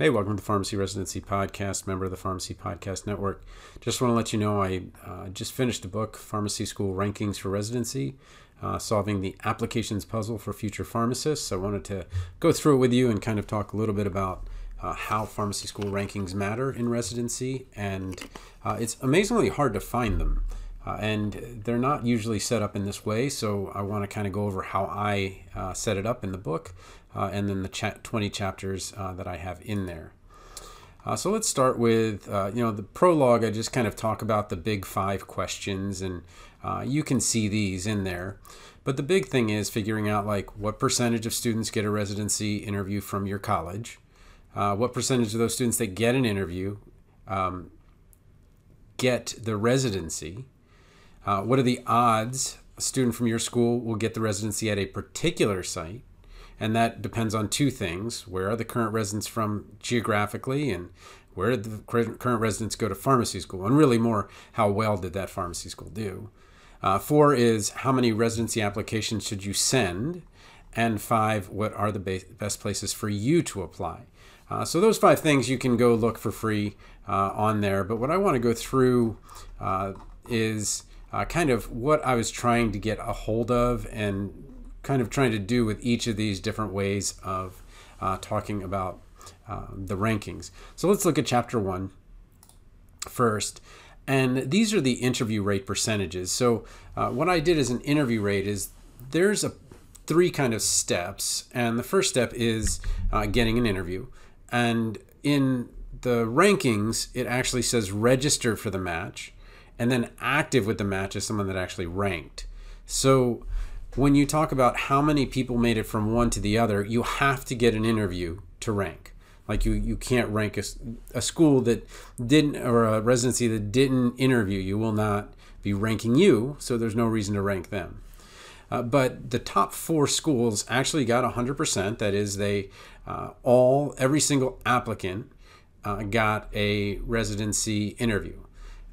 Hey, welcome to the Pharmacy Residency Podcast, member of the Pharmacy Podcast Network. Just want to let you know I uh, just finished a book, Pharmacy School Rankings for Residency, uh, solving the applications puzzle for future pharmacists. I wanted to go through it with you and kind of talk a little bit about uh, how pharmacy school rankings matter in residency, and uh, it's amazingly hard to find them. Uh, and they're not usually set up in this way, so I want to kind of go over how I uh, set it up in the book uh, and then the cha- 20 chapters uh, that I have in there. Uh, so let's start with, uh, you know, the prologue. I just kind of talk about the big five questions, and you can see these in there. But the big thing is figuring out like what percentage of students get a residency interview from your college, what percentage of those students that get an interview um, get the residency, uh, what are the odds a student from your school will get the residency at a particular site? And that depends on two things where are the current residents from geographically, and where did the current residents go to pharmacy school? And really, more how well did that pharmacy school do? Uh, four is how many residency applications should you send? And five, what are the best places for you to apply? Uh, so, those five things you can go look for free uh, on there. But what I want to go through uh, is uh, kind of what I was trying to get a hold of and kind of trying to do with each of these different ways of uh, talking about uh, the rankings. So let's look at chapter one first. And these are the interview rate percentages. So uh, what I did as an interview rate is there's a three kind of steps, and the first step is uh, getting an interview. And in the rankings, it actually says register for the match and then active with the match is someone that actually ranked. So when you talk about how many people made it from one to the other, you have to get an interview to rank. Like you, you can't rank a, a school that didn't, or a residency that didn't interview you will not be ranking you, so there's no reason to rank them. Uh, but the top four schools actually got 100%. That is, they uh, all, every single applicant uh, got a residency interview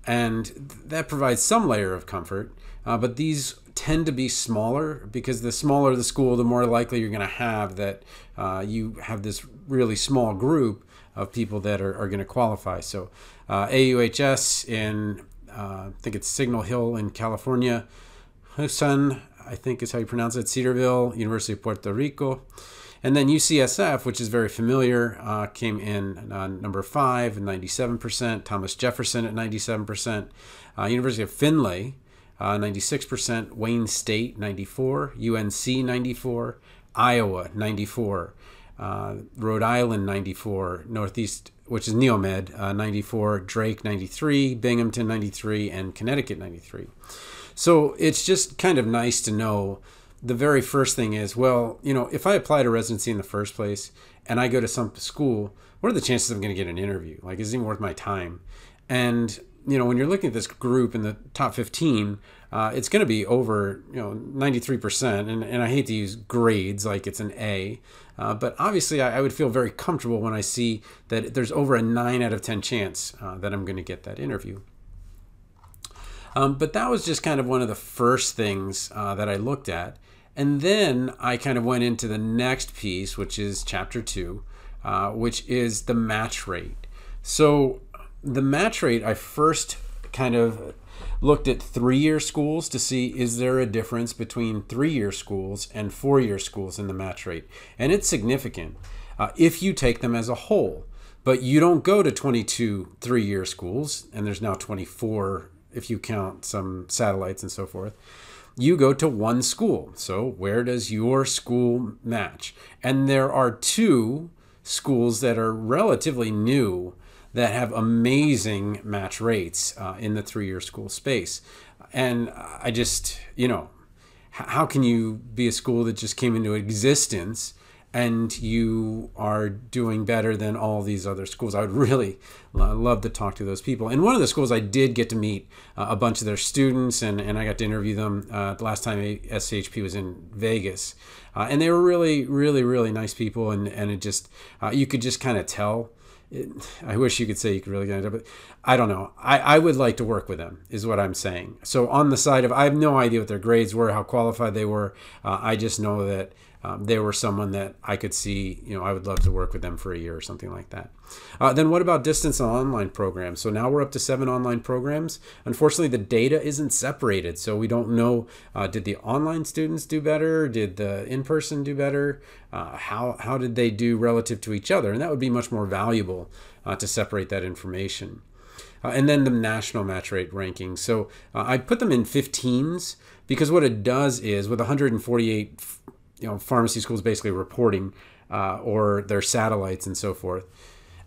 and that provides some layer of comfort. Uh, but these tend to be smaller because the smaller the school, the more likely you're going to have that uh, you have this really small group of people that are, are going to qualify. So uh, AUHS in, uh, I think it's Signal Hill in California, Husson, I think is how you pronounce it, Cedarville, University of Puerto Rico. And then UCSF, which is very familiar, uh, came in uh, number five at 97%. Thomas Jefferson at 97%. Uh, University of Findlay, 96%. Uh, Wayne State, 94. UNC, 94. Iowa, 94. Uh, Rhode Island, 94. Northeast, which is Neomed, uh, 94. Drake, 93. Binghamton, 93. And Connecticut, 93. So it's just kind of nice to know the very first thing is, well, you know, if I apply to residency in the first place and I go to some school, what are the chances I'm going to get an interview? Like, is it even worth my time? And you know, when you're looking at this group in the top 15, uh, it's going to be over, you know, 93%. And, and I hate to use grades like it's an A, uh, but obviously I, I, would feel very comfortable when I see that there's over a 9 out of 10 chance uh, that I'm going to get that interview. Um, but that was just kind of one of the first things uh, that I looked at. And then I kind of went into the next piece, which is chapter two, uh, which is the match rate. So the match rate, I first kind of looked at three year schools to see is there a difference between three year schools and four year schools in the match rate. And it's significant uh, if you take them as a whole. But you don't go to 22 three year schools, and there's now 24 if you count some satellites and so forth you go to one school. So, where does your school match? And there are two schools that are relatively new that have amazing match rates uh, in the three year school space. And I just, you know, how can you be a school that just came into existence and you are doing better than all these other schools. I would really love to talk to those people. And one of the schools I did get to meet uh, a bunch of their students, and, and I got to interview them uh, the last time SCHP was in Vegas. Uh, and they were really, really, really nice people, and and it just uh, you could just kind of tell. It, I wish you could say you could really get it, but I don't know. I, I would like to work with them, is what I'm saying. So on the side of, I have no idea what their grades were, how qualified they were. Uh, I just know that um, they were someone that I could see, you know, I would love to work with them for a year or something like that. Uh, then what about distance and online programs? So now we're up to seven online programs. Unfortunately, the data isn't separated, so we don't know uh, did the online students do better? Did the in person do better? Uh, how, how did they do relative to each other? And that would be much more valuable uh, to separate that information. Uh, and then the national match rate rankings. So uh, I put them in 15s because what it does is with 148 you know pharmacy schools basically reporting uh, or their satellites and so forth.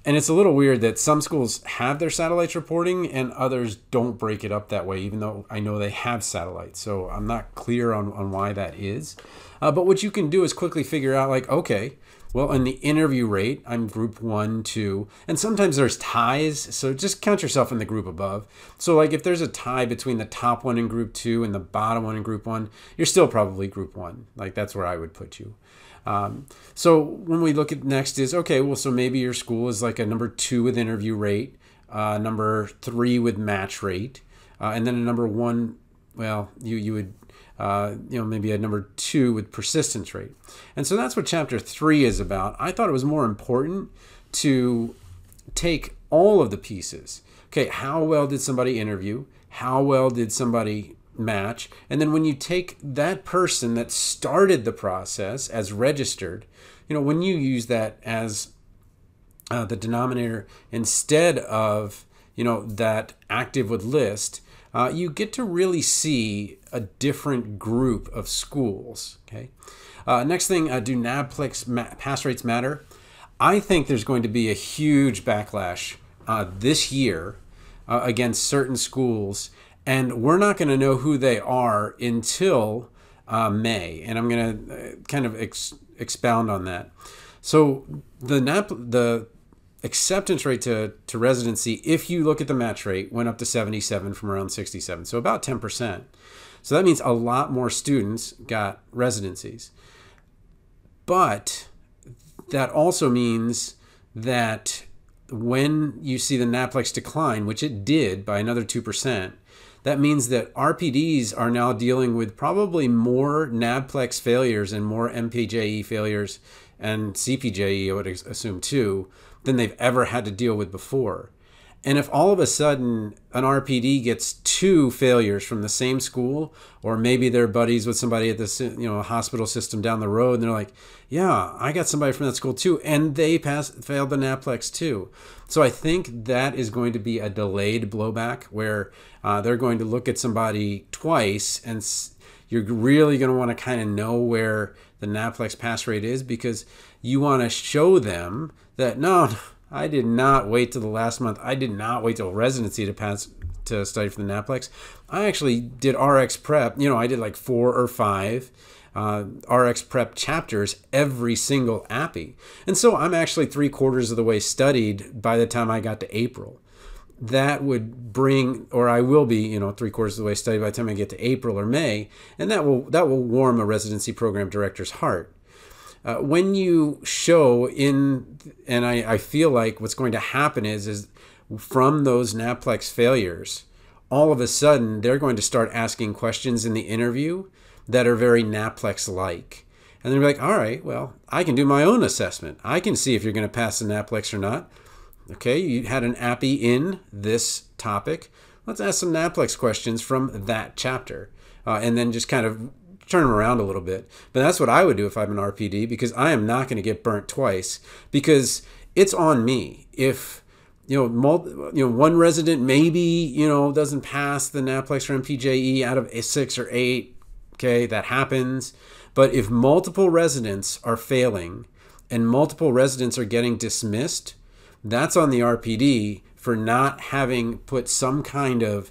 And it's a little weird that some schools have their satellites reporting and others don't break it up that way, even though I know they have satellites. So I'm not clear on, on why that is. Uh, but what you can do is quickly figure out, like, okay, well, in the interview rate, I'm group one, two, and sometimes there's ties. So just count yourself in the group above. So, like, if there's a tie between the top one in group two and the bottom one in group one, you're still probably group one. Like, that's where I would put you. Um, so, when we look at next, is okay, well, so maybe your school is like a number two with interview rate, uh, number three with match rate, uh, and then a number one, well, you, you would uh, you know, maybe a number two with persistence rate. And so that's what chapter three is about. I thought it was more important to take all of the pieces. Okay, how well did somebody interview? How well did somebody match? And then when you take that person that started the process as registered, you know, when you use that as uh, the denominator instead of, you know, that active with list, uh, you get to really see a different group of schools. Okay. Uh, next thing, uh, do NAPLEX ma- pass rates matter? I think there's going to be a huge backlash uh, this year uh, against certain schools, and we're not going to know who they are until uh, May. And I'm going to kind of ex- expound on that. So the NAP, the acceptance rate to, to residency, if you look at the match rate, went up to 77 from around 67, so about 10%. So that means a lot more students got residencies. But that also means that when you see the NAPLEX decline, which it did by another 2%, that means that RPDs are now dealing with probably more NAPLEX failures and more MPJE failures and CPJE, I would assume too, than they've ever had to deal with before. And if all of a sudden an RPD gets two failures from the same school, or maybe they're buddies with somebody at this you know hospital system down the road, and they're like, "Yeah, I got somebody from that school too," and they passed failed the NAPLEX too. So I think that is going to be a delayed blowback where uh, they're going to look at somebody twice, and you're really going to want to kind of know where the NAPLEX pass rate is because you want to show them that no, I did not wait till the last month. I did not wait till residency to pass to study for the NAPLEX. I actually did RX prep. You know, I did like four or five uh, RX prep chapters every single APPE. And so I'm actually three quarters of the way studied by the time I got to April. That would bring, or I will be, you know, three quarters of the way studied by the time I get to April or May, and that will that will warm a residency program director's heart uh, when you show in, and I, I feel like what's going to happen is, is from those NAPLEX failures, all of a sudden they're going to start asking questions in the interview that are very NAPLEX like. And they're like, all right, well, I can do my own assessment. I can see if you're going to pass the NAPLEX or not. Okay, you had an APPE in this topic. Let's ask some NAPLEX questions from that chapter. Uh, and then just kind of turn them around a little bit. But that's what I would do if I'm an RPD because I am not going to get burnt twice because it's on me. If you know, multi, you know, one resident maybe you know doesn't pass the NAPLEX or MPJE out of a six or eight. Okay, that happens. But if multiple residents are failing and multiple residents are getting dismissed, that's on the RPD for not having put some kind of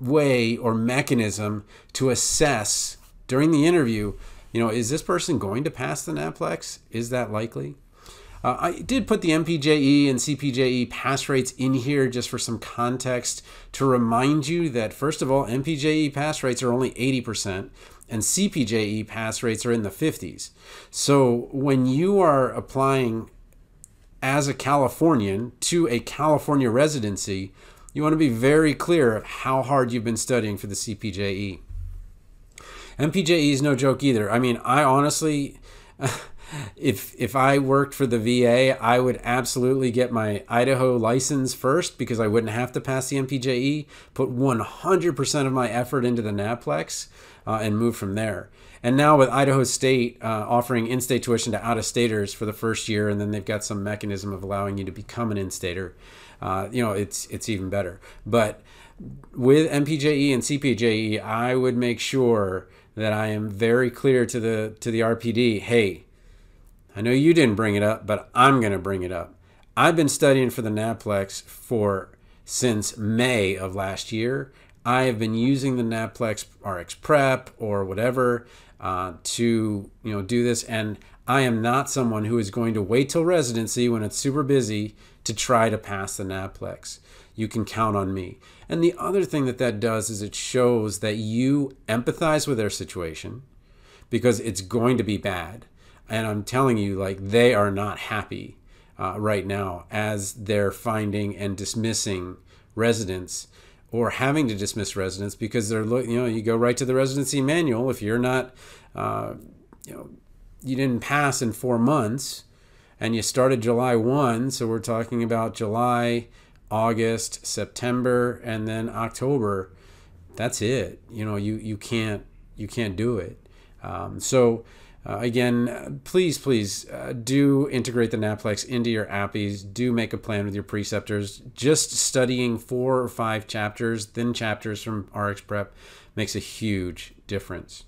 way or mechanism to assess during the interview, you know, is this person going to pass the NAPLEX? Is that likely? Uh, I did put the MPJE and CPJE pass rates in here just for some context to remind you that, first of all, MPJE pass rates are only 80%, and CPJE pass rates are in the 50s. So when you are applying as a Californian to a California residency, you want to be very clear of how hard you've been studying for the CPJE. MPJE is no joke either. I mean, I honestly, if if I worked for the VA, I would absolutely get my Idaho license first because I wouldn't have to pass the MPJE. Put 100% of my effort into the NAPLEX uh, and move from there. And now with Idaho State uh, offering in-state tuition to out-of-staters for the first year, and then they've got some mechanism of allowing you to become an in-stater. Uh, you know, it's it's even better. But with MPJE and CPJE, I would make sure that I am very clear to the to the RPD. Hey, I know you didn't bring it up, but I'm going to bring it up. I've been studying for the NAPLEX for since May of last year. I have been using the NAPLEX RX Prep or whatever uh, to you know do this, and I am not someone who is going to wait till residency when it's super busy to try to pass the NAPLEX. You can count on me. And the other thing that that does is it shows that you empathize with their situation because it's going to be bad. And I'm telling you, like, they are not happy uh, right now as they're finding and dismissing residents or having to dismiss residents because they're you know you go right to the residency manual. If you're not uh, you know you didn't pass in four months and you started July 1 so we're talking about July August September and then October that's it. You know you you can't you can't do it. Um, so uh, again, please, please uh, do integrate the NAPLEX into your APPEs. Do make a plan with your preceptors. Just studying four or five chapters, then chapters from RX Prep, makes a huge difference.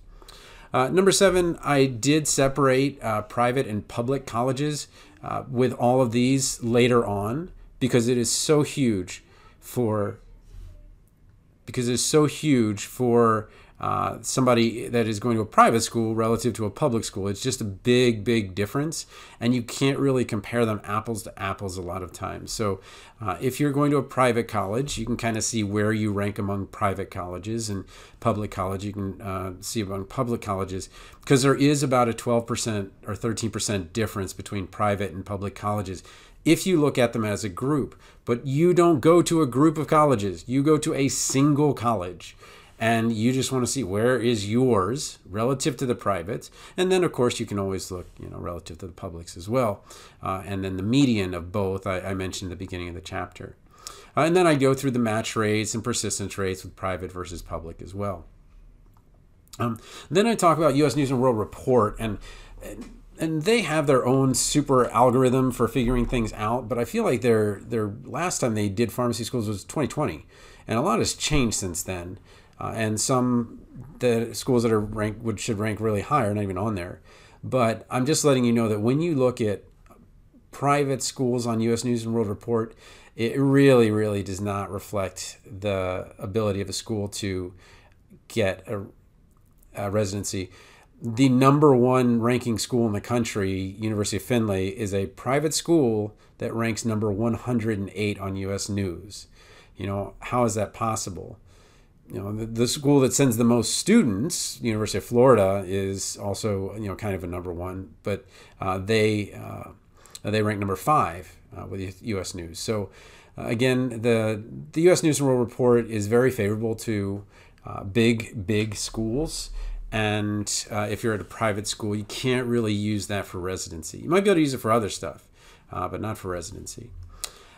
Uh, number seven, I did separate uh, private and public colleges uh, with all of these later on because it is so huge for because it is so huge for uh, somebody that is going to a private school relative to a public school. It's just a big, big difference, and you can't really compare them apples to apples a lot of times. So, uh, if you're going to a private college, you can kind of see where you rank among private colleges, and public college, you can uh, see among public colleges, because there is about a 12% or 13% difference between private and public colleges if you look at them as a group. But you don't go to a group of colleges, you go to a single college and you just want to see where is yours relative to the privates. And then of course you can always look you know relative to the publics as well. Uh, and then the median of both I, I, mentioned at the beginning of the chapter. Uh, and then i go through the match rates and persistence rates with private versus public as well. Um, then i talk about us news and world report and, and and they have their own super algorithm for figuring things out but i feel like their their last time they did pharmacy schools was 2020 and a lot has changed since then uh, and some the schools that are ranked would should rank really high are not even on there. But I'm just letting you know that when you look at private schools on U.S. News and World Report, it really, really does not reflect the ability of a school to get a, a residency. The number one ranking school in the country, University of Findlay, is a private school that ranks number 108 on U.S. News. You know, how is that possible? You know the, the, school that sends the most students university of florida is also you know kind of a number one but uh, they uh, they rank number five uh, with us news. So uh, again the the us news and world report is very favorable to uh, big big schools. And uh, if you're at a private school you can't really use that for residency. You might be able to use it for other stuff but not for residency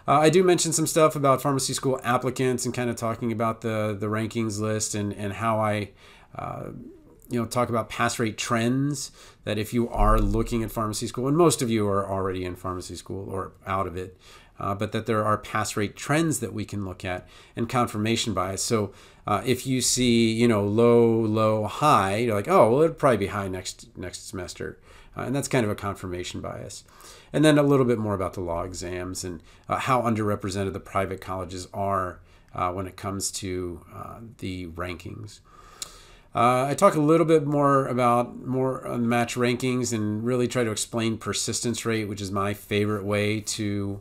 uh, I do mention some stuff about pharmacy school applicants and kind of talking about the the rankings list and and how I. Uh, you know, talk about pass rate trends. That if you are looking at pharmacy school, and most of you are already in pharmacy school or out of it, uh, but that there are pass rate trends that we can look at and confirmation bias. So uh, if you see, you know, low, low, high, you're like, oh, well, it'll probably be high next next semester, uh, and that's kind of a confirmation bias and then a little bit more about the law exams and uh, how underrepresented the private colleges are uh, when it comes to uh, the rankings. Uh, I talk a little bit more about more on match rankings and really try to explain persistence rate, which is my favorite way to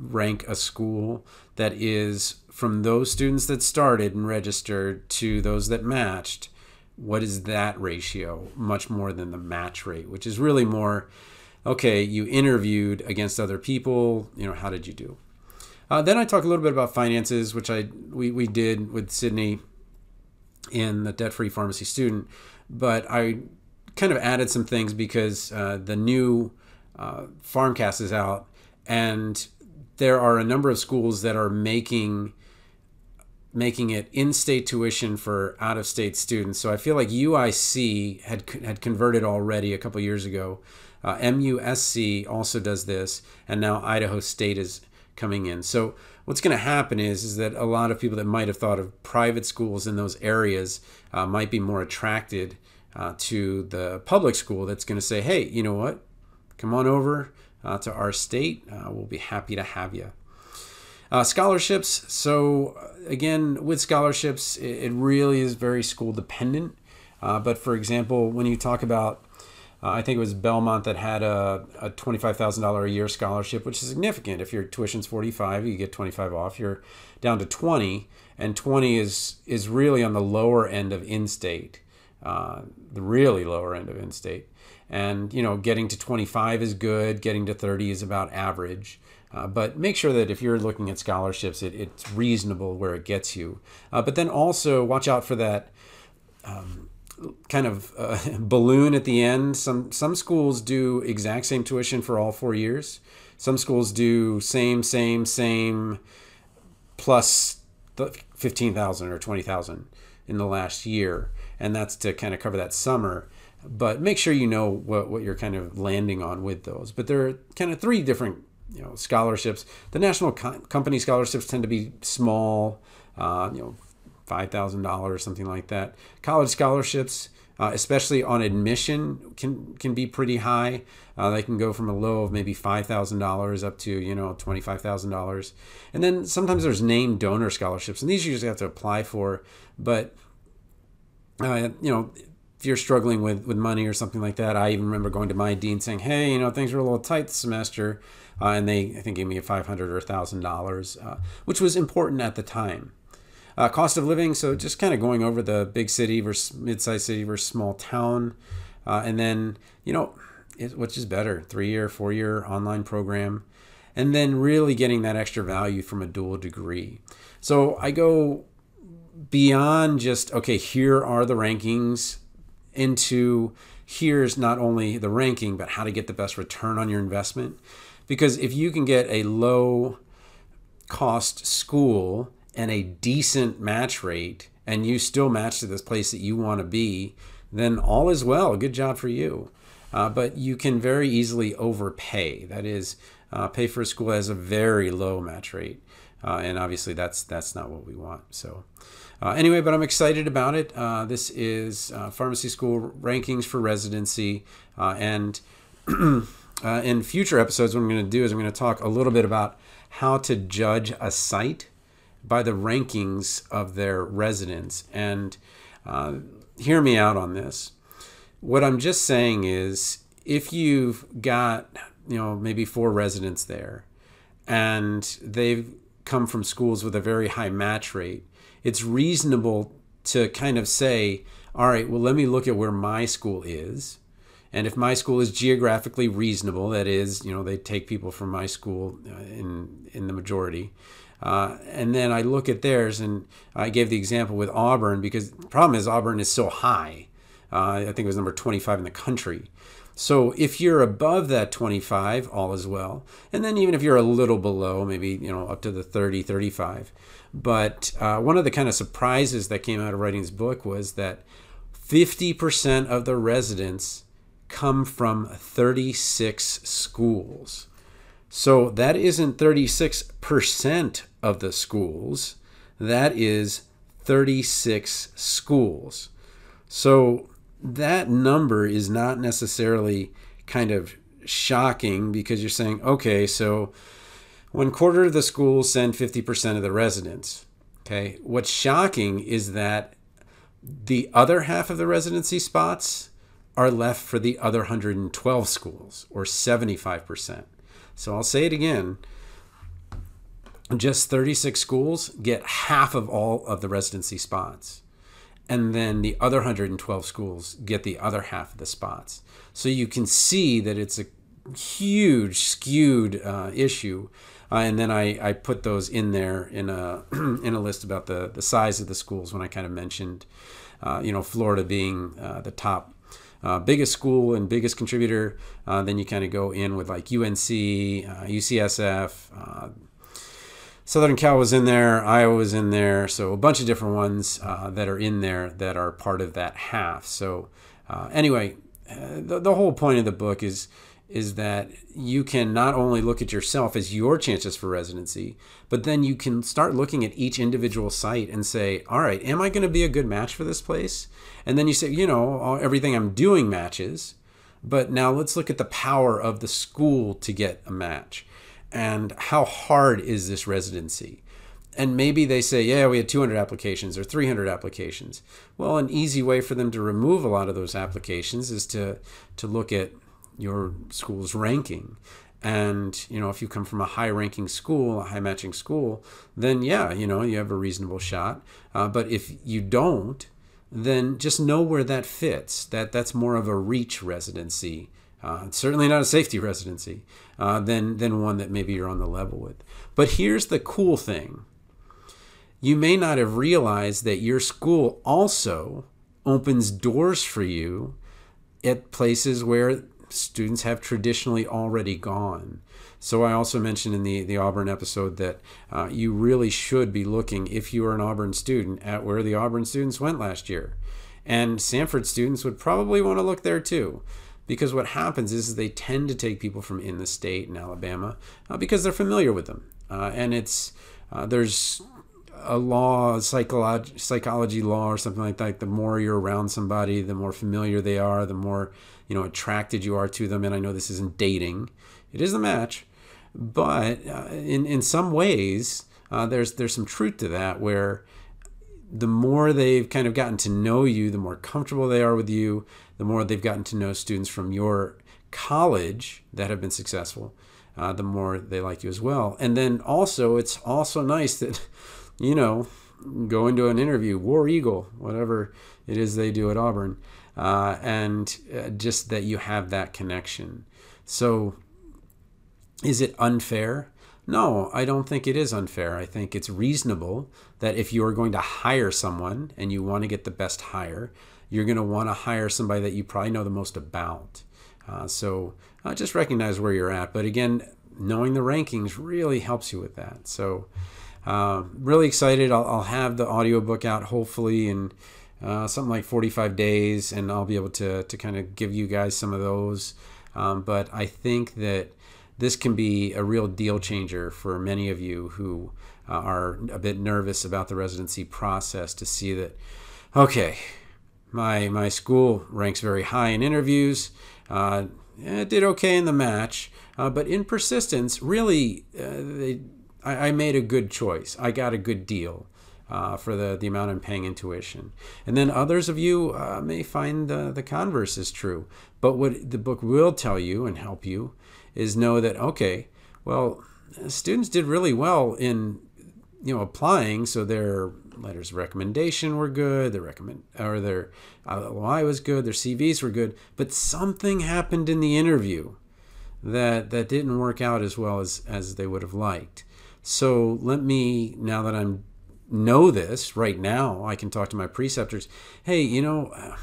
rank a school that is from those students that started and registered to those that matched what is that ratio much more than the match rate, which is really more okay, you interviewed against other people, you know, how did you do? Uh, then I talk a little bit about finances, which I we, we did with Sydney in the debt free pharmacy student, but I kind of added some things because uh, the new uh, PharmCAS is out, and there are a number of schools that are making making it in-state tuition for out-of-state students. So I feel like UIC had had converted already a couple years ago. Uh, MUSC also does this, and now Idaho State is coming in. So what's going to happen is is that a lot of people that might have thought of private schools in those areas uh, might be more attracted uh, to the public school that's going to say, hey, you know what? Come on over uh, to our state. Uh, we'll be happy to have you. Uh, scholarships. So, uh, again, with scholarships, it, it, really is very school dependent. Uh, but for example, when you talk about, uh, I think it was Belmont that had a, a $25,000 a year scholarship, which is significant. If your tuition's 45, you get 25 off. You're down to 20, and 20 is, is really on the lower end of in state, the really lower end of in state. And, you know, getting to 25 is good, getting to 30 is about average. Uh, but make sure that if you're looking at scholarships, it, it's reasonable where it gets you. Uh, but then also watch out for that um, kind of uh, balloon at the end. Some some schools do exact same tuition for all four years. Some schools do same same same plus fifteen thousand or twenty thousand in the last year, and that's to kind of cover that summer but make sure you know what, what you're kind of landing on with those. But there are kind of three different you know scholarships. The national co- company scholarships tend to be small, uh, you know, five thousand dollars, something like that. College scholarships, uh, especially on admission, can can be pretty high. Uh, they can go from a low of maybe five thousand dollars up to you know twenty five thousand dollars, and then sometimes there's named donor scholarships, and these you just have to apply for. But uh, you know, if you're struggling with, with money or something like that, I even remember going to my dean saying, "Hey, you know, things are a little tight this semester," uh, and they I think gave me a five hundred or thousand uh, dollars, which was important at the time. Uh, cost of living, so just kind of going over the big city versus mid-sized city versus small town, uh, and then you know, it, which is better, three-year, four-year online program, and then really getting that extra value from a dual degree. So I go beyond just okay, here are the rankings into here's not only the ranking, but how to get the best return on your investment. Because if you can get a low cost school and a decent match rate, and you still match to this place that you want to be, then all is well. Good job for you. Uh, but you can very easily overpay. That is, uh, pay for a school that has a very low match rate, uh, and obviously that's that's not what we want. So, uh, anyway, but I'm excited about it. Uh, this is uh, pharmacy school rankings for residency. Uh, and uh, in future episodes, what I'm going to do is I'm going to talk a little bit about how to judge a site by the rankings of their residents. And hear me out on this. What I'm just saying is if you've got, you know, maybe four residents there and they've come from schools with a very high match rate, it's reasonable to kind of say, all right, well, let me look at where my school is. And if my school is geographically reasonable, that is, you know, they take people from my school uh, in in the majority, uh, and then I look at theirs, and I gave the example with Auburn because the problem is Auburn is so high. Uh, I think it was number 25 in the country. So if you're above that 25, all is well. And then even if you're a little below, maybe you know up to the 30, 35, but uh, one of the kind of surprises that came out of writing this book was that 50% of the residents come from 36 schools. So that isn't 36% of the schools, that is 36 schools. So that number is not necessarily kind of shocking because you're saying, okay, so one quarter of the schools send 50% of the residents. Okay. What's shocking is that the other half of the residency spots are left for the other 112 schools, or 75%. So I'll say it again just 36 schools get half of all of the residency spots. and then the other 112 schools get the other half of the spots. So you can see that it's a huge skewed uh, issue. Uh, and then I, I put those in there in a in a list about the, the size of the schools when I kind of mentioned, uh, you know, Florida being uh, the top uh, biggest school and biggest contributor. Uh, then you kind of go in with like UNC, UCSF, Southern Cal was in there, Iowa was in there, so a bunch of different ones uh, that are in there that are part of that half. So uh, anyway, uh, the, the whole point of the book is is that you can not only look at yourself as your chances for residency, but then you can start looking at each individual site and say, all right, am I going to be a good match for this place? And then you say, you know, everything I'm doing matches, but now let's look at the power of the school to get a match and how hard is this residency? And maybe they say, yeah, we had 200 applications or 300 applications. Well, an easy way for them to remove a lot of those applications is to, to look at your school's ranking. And, you know, if you come from a high ranking school, a high matching school, then yeah, you know, you have a reasonable shot. Uh, but if you don't, then just know where that fits. That that's more of a reach residency uh, certainly not a safety residency, uh, than, than one that maybe you're on the level with. But here's the cool thing you may not have realized that your school also opens doors for you at places where students have traditionally already gone. So I also mentioned in the, the Auburn episode that uh, you really should be looking, if you are an Auburn student, at where the Auburn students went last year. And Samford students would probably want to look there too because what happens is, they tend to take people from in the state in Alabama uh, because they're familiar with them, uh, and it's uh, there's a law, psychology, psychology law or something like that. The more you're around somebody, the more familiar they are, the more you know attracted you are to them. And I know this isn't dating; it is a match, but uh, in in some ways, uh, there's there's some truth to that where the more they've kind of gotten to know you, the more comfortable they are with you, the more they've gotten to know students from your college that have been successful, uh, the more they like you as well. And then also, it's also nice that, you know, go into an interview, War Eagle, whatever it is they do at Auburn, uh, and uh, just that you have that connection. So, is it unfair? No, I don't think it is unfair. I think it's reasonable that if you are going to hire someone and you want to get the best hire, you're going to want to hire somebody that you probably know the most about. Uh, so uh, just recognize where you're at. But again, knowing the rankings really helps you with that. So uh, really excited. I'll, I'll, have the audiobook out hopefully in uh, something like 45 days, and I'll be able to, to kind of give you guys some of those. Um, but I think that this can be a real deal changer for many of you who uh, are a bit nervous about the residency process to see that, okay, my, my school ranks very high in interviews, uh, it did okay in the match, uh, but in persistence, really, uh, they, I, I, made a good choice. I got a good deal. Uh, for the, the amount I'm paying in tuition. And then others of you uh, may find the, the converse is true. But what the book will tell you and help you is know that okay, well, students did really well in you know applying, so their letters of recommendation were good, their recommend or their LOI was good, their CVs were good, but something happened in the interview that that didn't work out as well as as they would have liked. So let me now that I'm know this right now, I can talk to my preceptors. Hey, you know. Uh,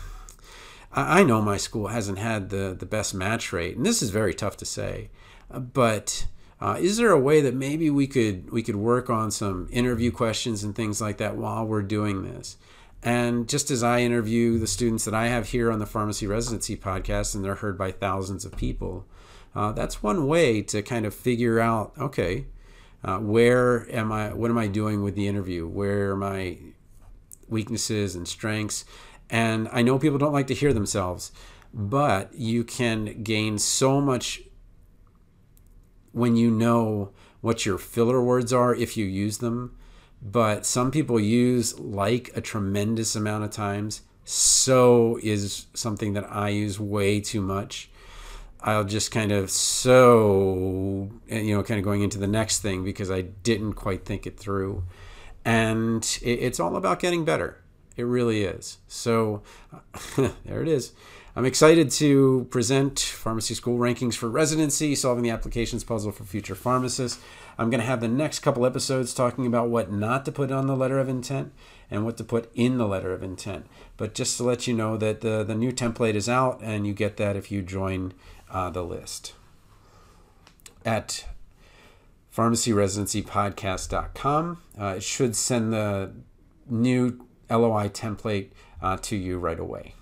I know my school hasn't had the, the best match rate, and this is very tough to say, uh, but uh, is there a way that maybe we could we could work on some interview questions and things like that while we're doing this? And just as I interview the students that I have here on the Pharmacy Residency podcast, and they're heard by thousands of people, uh, that's one way to kind of figure out okay, uh, where am I? What am I doing with the interview? Where are my weaknesses and strengths? And I know people don't like to hear themselves, but you can gain so much when you know what your filler words are if you use them. But some people use like a tremendous amount of times. So is something that I use way too much. I'll just kind of so, eh, you know, kind of going into the next thing because I didn't quite think it through. And it's all about getting better It really is. So there it is. I'm excited to present pharmacy school rankings for residency, solving the applications puzzle for future pharmacists. I'm going to have the next couple episodes talking about what not to put on the letter of intent and what to put in the letter of intent. But just to let you know that the, the new template is out, and you get that if you join uh, the list at pharmacyresidencypodcast.com. Uh, it should send the new LOI template uh, to you right away.